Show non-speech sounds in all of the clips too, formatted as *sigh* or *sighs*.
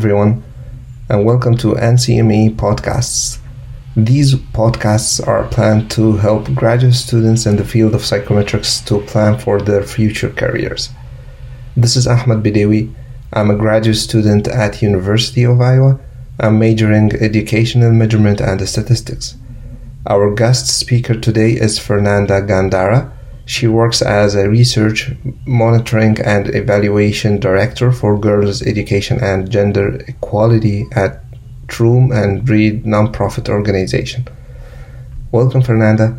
Everyone, and welcome to NCME Podcasts. These podcasts are planned to help graduate students in the field of psychometrics to plan for their future careers. This is Ahmed Bediwy. I'm a graduate student at University of Iowa. I'm majoring educational measurement and statistics. Our guest speaker today is Fernanda Gandara. She works as a research, monitoring, and evaluation director for girls' education and gender equality at Room to Read nonprofit organization. Welcome, Fernanda.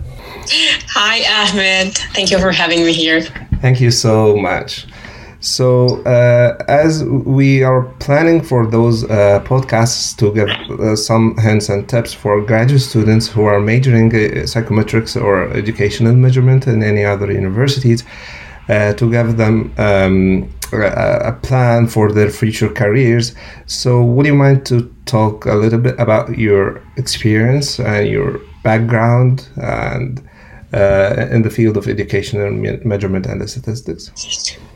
Hi, Ahmed. Thank you for having me here. Thank you so much. So, uh, as we are planning for those uh, podcasts to give uh, some hints and tips for graduate students who are majoring uh, psychometrics or educational measurement in any other universities, uh, to give them um, a, plan for their future careers. So, would you mind to talk a little bit about your experience and your background and uh, in the field of educational measurement and statistics?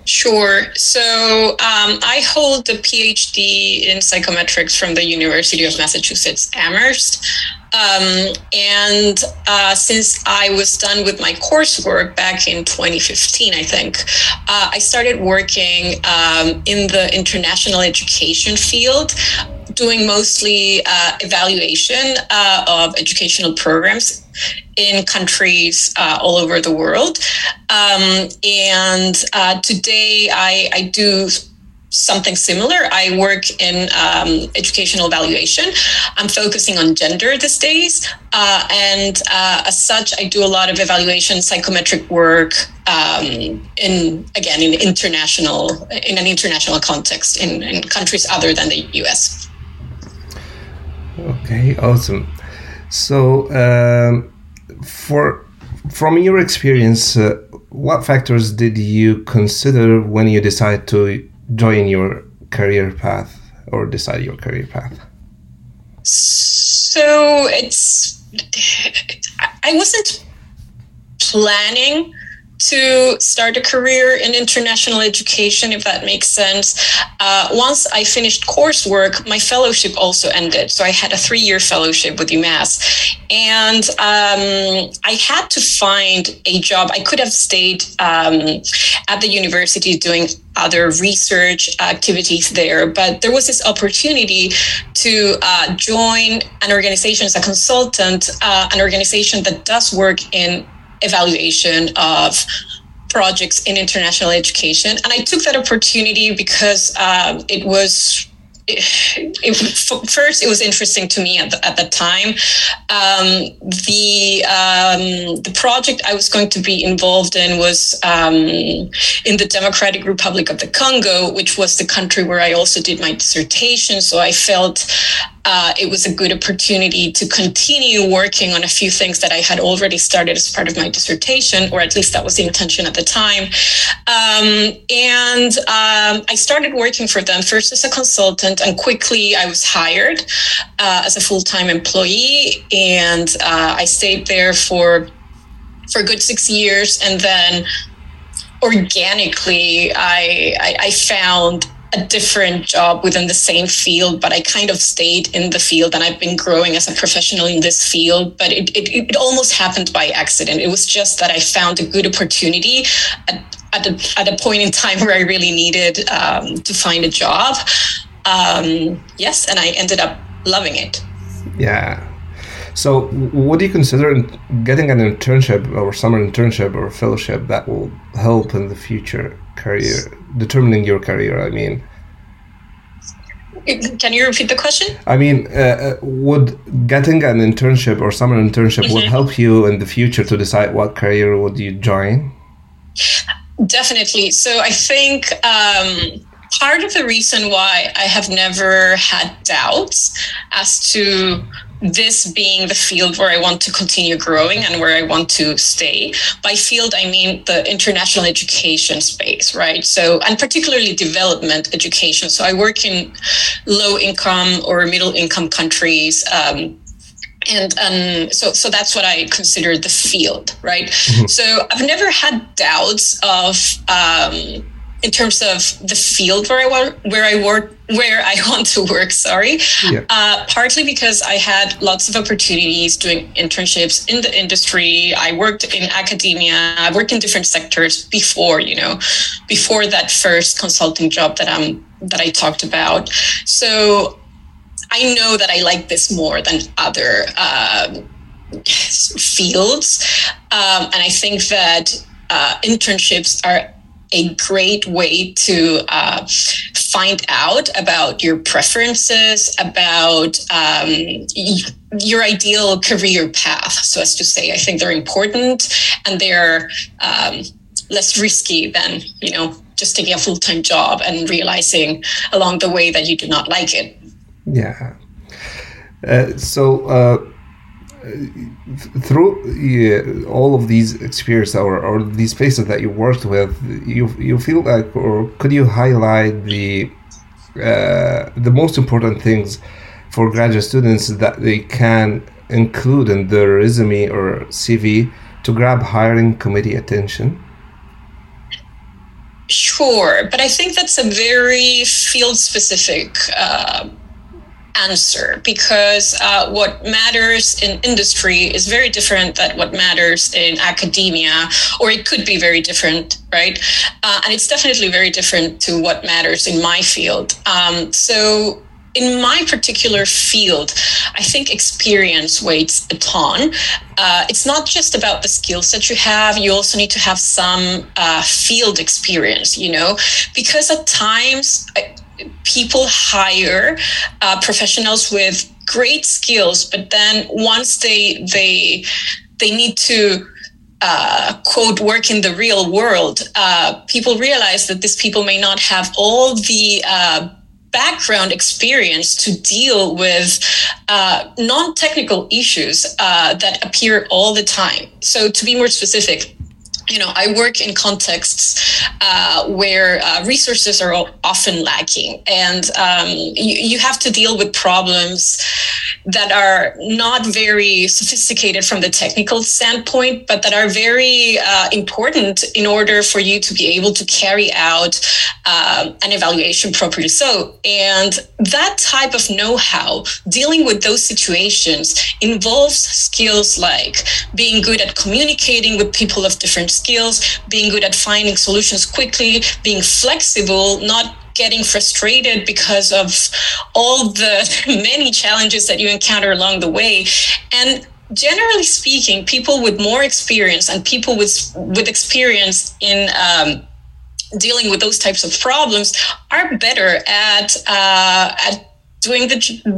Sure. So um, I hold a PhD in psychometrics from the University of Massachusetts Amherst. Um, and uh, since I was done with my coursework back in 2015, I think, uh, I started working um, in the international education field doing mostly uh, evaluation uh, of educational programs in countries uh, all over the world. Um, and uh, today I, I do something similar. I work in um, educational evaluation. I'm focusing on gender these days. Uh, and uh, as such, I do a lot of evaluation psychometric work um, in, again, in international, in an international context in, in countries other than the US. Okay, awesome. So, um, for from your experience, uh, what factors did you consider when you decide to join your career path or decide your career path? So it's *laughs* I wasn't planning to start a career in international education, if that makes sense. Uh, once I finished coursework, my fellowship also ended. So I had a three year fellowship with UMass. And um, I had to find a job. I could have stayed um, at the university doing other research activities there. But there was this opportunity to uh, join an organization as a consultant, uh, an organization that does work in evaluation of projects in international education. And I took that opportunity because um, it was it, it, first it was interesting to me at the, at the time um, the um, the project I was going to be involved in was um, in the Democratic Republic of the Congo which was the country where I also did my dissertation so I felt uh, it was a good opportunity to continue working on a few things that I had already started as part of my dissertation, or at least that was the intention at the time. Um, and um, I started working for them first as a consultant, and quickly I was hired uh, as a full time employee. And uh, I stayed there for for a good six years, and then organically I, I, I found a different job within the same field, but I kind of stayed in the field and I've been growing as a professional in this field. But it, it, it almost happened by accident. It was just that I found a good opportunity at, at, a, at a point in time *laughs* where I really needed um, to find a job. Um, yes, and I ended up loving it. Yeah. So, what do you consider getting an internship or summer internship or fellowship that will help in the future career, determining your career? I mean, can you repeat the question? I mean, uh, uh would getting an internship or summer internship mm-hmm. would help you in the future to decide what career would you join? Definitely. So, I think. Um, part of the reason why I have never had doubts as to this being the field where I want to continue growing and where I want to stay. By field, I mean the international education space, right? So, and particularly development education. So, I work in low income or middle income countries. Um, and um, so, so that's what I consider the field, right? Mm-hmm. So, I've never had doubts of um, in terms of the field where I work, where I work, where I *laughs* want to work. Sorry, yeah. uh, partly because I had lots of opportunities doing internships in the industry. I worked in academia. I worked in different sectors before, you know, before that first consulting job that I'm that I talked about. So I know that I like this more than other uh, fields, um, and I think that uh, internships are a great way to uh, find out about your preferences, about um, your ideal career path. So, as to say, I think they're important and they're um, less risky than, you know, just taking a full time job and realizing along the way that you do not like it. Yeah. Uh, so, uh, through all of these experiences or, or these places that you worked with, you you feel like, or could you highlight the uh, the most important things for graduate students that they can include in their resume or CV to grab hiring committee attention? Sure, but I think that's a very field specific. Uh, answer because uh, what matters in industry is very different than what matters in academia, or it could be very different, right? Uh, and it's definitely very different to what matters in my field. Um, so in my particular field, I think experience weights a ton. Uh, it's not just about the skills that you have, you also need to have some uh, field experience, you know, because at times, I, people hire uh, professionals with great skills, but then once they they they need to uh, quote work in the real world, uh, people realize that these people may not have all the uh, background experience to deal with uh, non-technical issues uh, that appear all the time. So to be more specific, you know, I work in contexts uh, where uh, resources are often lacking, and um, you, you, have to deal with problems that are not very sophisticated from the technical standpoint, but that are very uh, important in order for you to be able to carry out um, an evaluation properly. So, and that type of know-how, dealing with those situations, involves skills like being good at communicating with people of different skills, being good at finding solutions quickly, being flexible, not getting frustrated because of all the *laughs* many challenges that you encounter along the way. And generally speaking, people with more experience and people with with experience in um, dealing with those types of problems are better at uh, at doing the,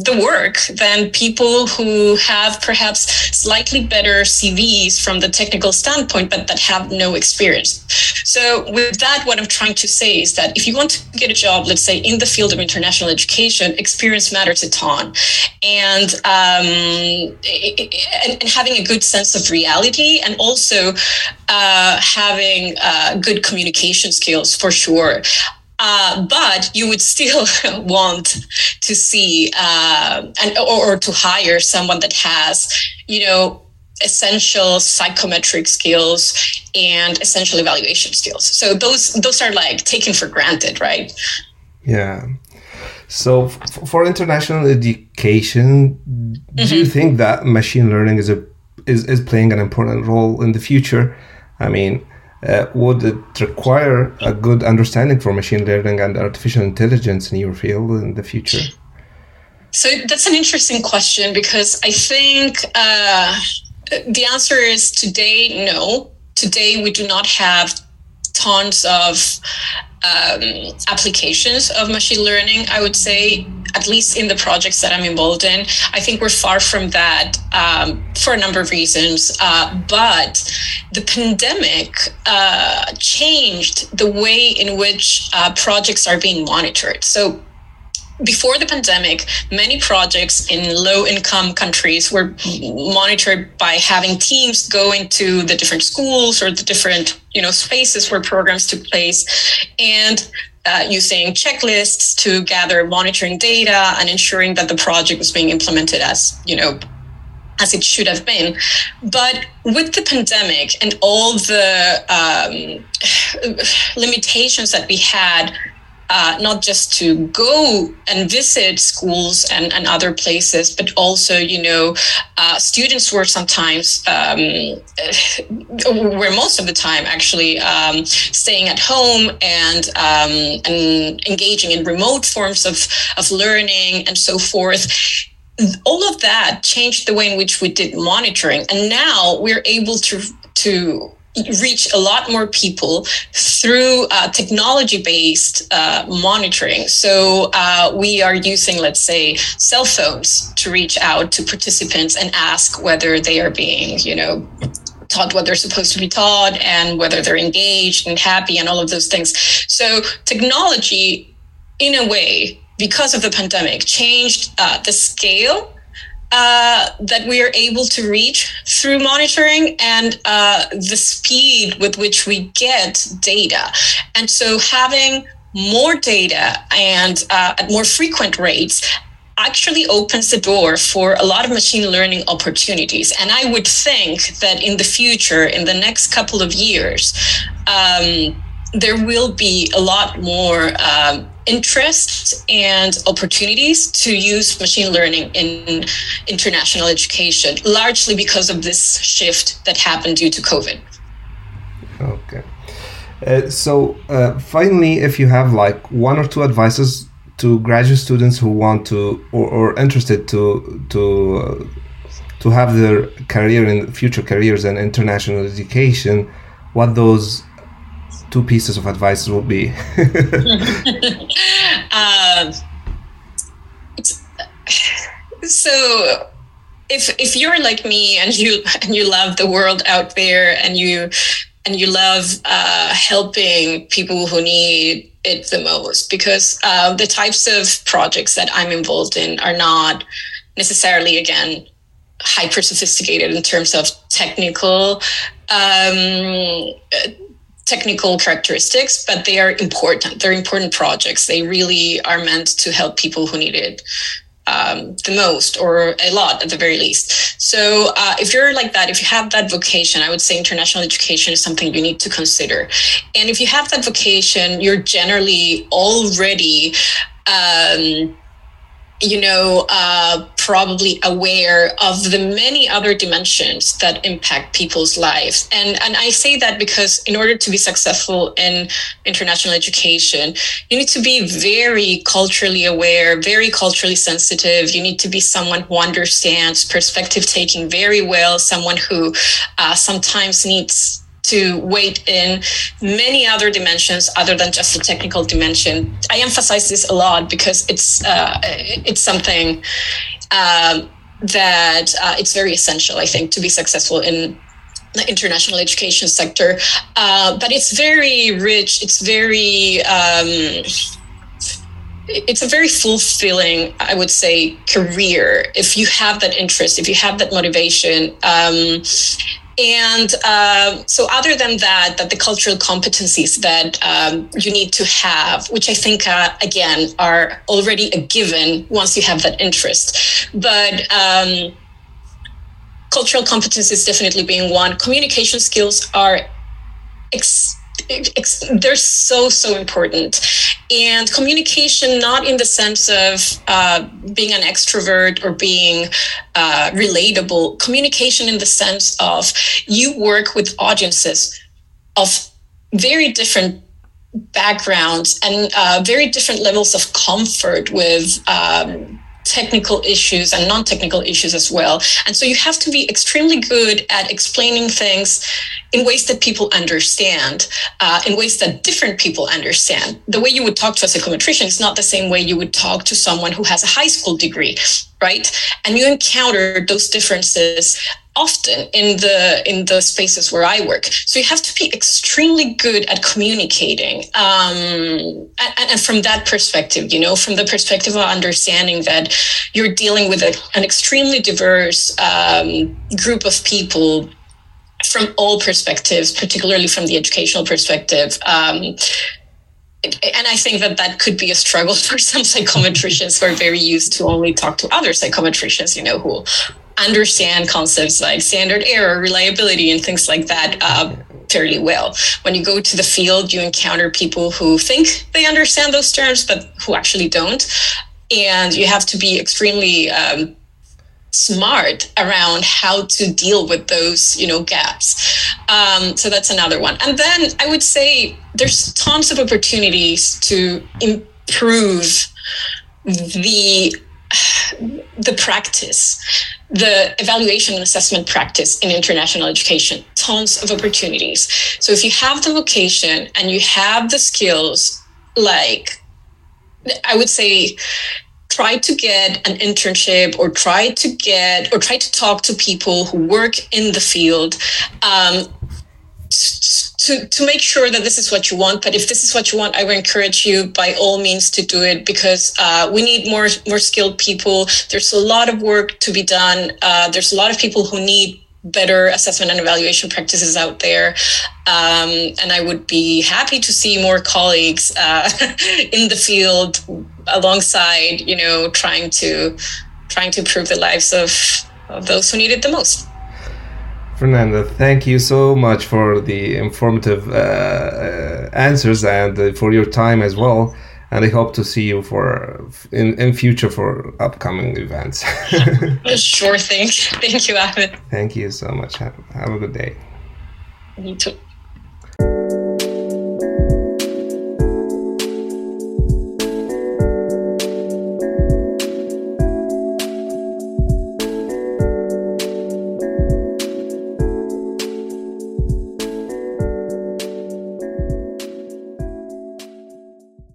the work than people who have perhaps slightly better CVs from the technical standpoint, but that have no experience. So, with that, what I'm trying to say is that if you want to get a job, let's say in the field of international education, experience matters a ton. And, um, and, having a good sense of reality and also uh, having uh, good communication skills for sure. Uh, but you would still *laughs* want to see uh, and or, or to hire someone that has, you know, essential psychometric skills and essential evaluation skills. So those those are like taken for granted, right? Yeah. So f- for international education, mm-hmm. do you mm-hmm. think that machine learning is a is, is playing an important role in the future? I mean, uh, would it require a good understanding for machine learning and artificial intelligence in your field in the future? So that's an interesting question because I think uh, the answer is today, no. Today, we do not have tons of um, applications of machine learning, I would say, at least in the projects that I'm involved in. I think we're far from that um, for a number of reasons. Uh, but the pandemic uh, changed the way in which uh, projects are being monitored. So before the pandemic, many projects in low income countries were monitored by having teams go into the different schools or the different you know spaces where programs took place and uh, using checklists to gather monitoring data and ensuring that the project was being implemented as you know as it should have been. But with the pandemic and all the um, *sighs* limitations that we had uh, not just to go and visit schools and, and other places, but also, you know, uh, students were sometimes, um, *laughs* were most of the time actually um, staying at home and um, and engaging in remote forms of of learning and so forth. All of that changed the way in which we did monitoring. And now we're able to to reach a lot more people through uh, technology based uh, monitoring. So uh, we are using, let's say, cell phones to reach out to participants and ask whether they are being, you know, taught what they're supposed to be taught and whether they're engaged and happy and all of those things. So technology, in a way, because of the pandemic, changed uh, the scale uh, that we are able to reach through monitoring and uh, the speed with which we get data. And so having more data and uh, at more frequent rates actually opens the door for a lot of machine learning opportunities. And I would think that in the future, in the next couple of years, um, there will be a lot more um, interest and opportunities to use machine learning in international education, largely because of this shift that happened due to COVID. Okay. Uh, so, uh, finally, if you have like one or two advices to graduate students who want to or, or interested to to uh, to have their career in future careers in international education, what those two pieces of advice would be? *laughs* *laughs* um, so if if you're like me and you and you love the world out there and you and you love uh, helping people who need it the most because uh, the types of projects that I'm involved in are not necessarily again hyper sophisticated in terms of technical um, technical characteristics, but they are important. They're important projects. They really are meant to help people who need it um, the most or a lot at the very least. So uh, if you're like that, if you have that vocation, I would say international education is something you need to consider. And if you have that vocation, you're generally already um, you know, uh, probably aware of the many other dimensions that impact people's lives. And, and I say that because in order to be successful in international education, you need to be very culturally aware, very culturally sensitive. You need to be someone who understands perspective taking very well, someone who uh, sometimes needs to weight in many other dimensions other than just the technical dimension. I emphasize this a lot because it's uh, it's something um, that uh, it's very essential, I think, to be successful in the international education sector. Uh, but it's very rich. It's very um, it's a very fulfilling, I would say, career if you have that interest, if you have that motivation. Um, and uh, so, other than that, that the cultural competencies that um, you need to have, which I think uh, again are already a given once you have that interest, but um, cultural competencies definitely being one. Communication skills are. They're so so important. And communication not in the sense of uh, being an extrovert or being uh, relatable. Communication in the sense of you work with audiences of very different backgrounds and uh, very different levels of comfort with um, technical issues and non-technical issues as well. And so you have to be extremely good at explaining things in ways that people understand uh, in ways that different people understand. The way you would talk to a psychometrician is not the same way you would talk to someone who has a high school degree right and you encounter those differences often in the in the spaces where I work. So you have to be extremely good at communicating, um, and, and, from that perspective, you know, from the perspective of understanding that you're dealing with a, an extremely diverse um, group of people from all perspectives, particularly from the educational perspective. Um, and I think that that could be a struggle *laughs* for some psychometricians who are very used to only talk to other psychometricians, you know, who understand concepts like standard error, reliability, and things like that uh, fairly well. When you go to the field, you encounter people who think they understand those terms, but who actually don't. And you have to be extremely um, smart around how to deal with those you know gaps um, so that's another one and then i would say there's tons of opportunities to improve the the practice the evaluation and assessment practice in international education. Tons of opportunities. So if you have the vocation and you have the skills like i would say try to get an internship or try to get or try to talk to people who work in the field um, to, to make sure that this is what you want but if this is what you want i would encourage you by all means to do it because uh, we need more more skilled people there's a lot of work to be done uh, there's a lot of people who need better assessment and evaluation practices out there. Um, and I would be happy to see more colleagues uh, *laughs* in the field alongside, you know, trying to trying to improve the lives of, of those who need it the most. Fernanda, thank you so much for the informative uh, uh answers and uh, for your time as well and I hope to see you for in, in future for upcoming events. *laughs* *laughs* sure thing. Thank you, Ahmed. Thank you so much. Have, have a good day. You too.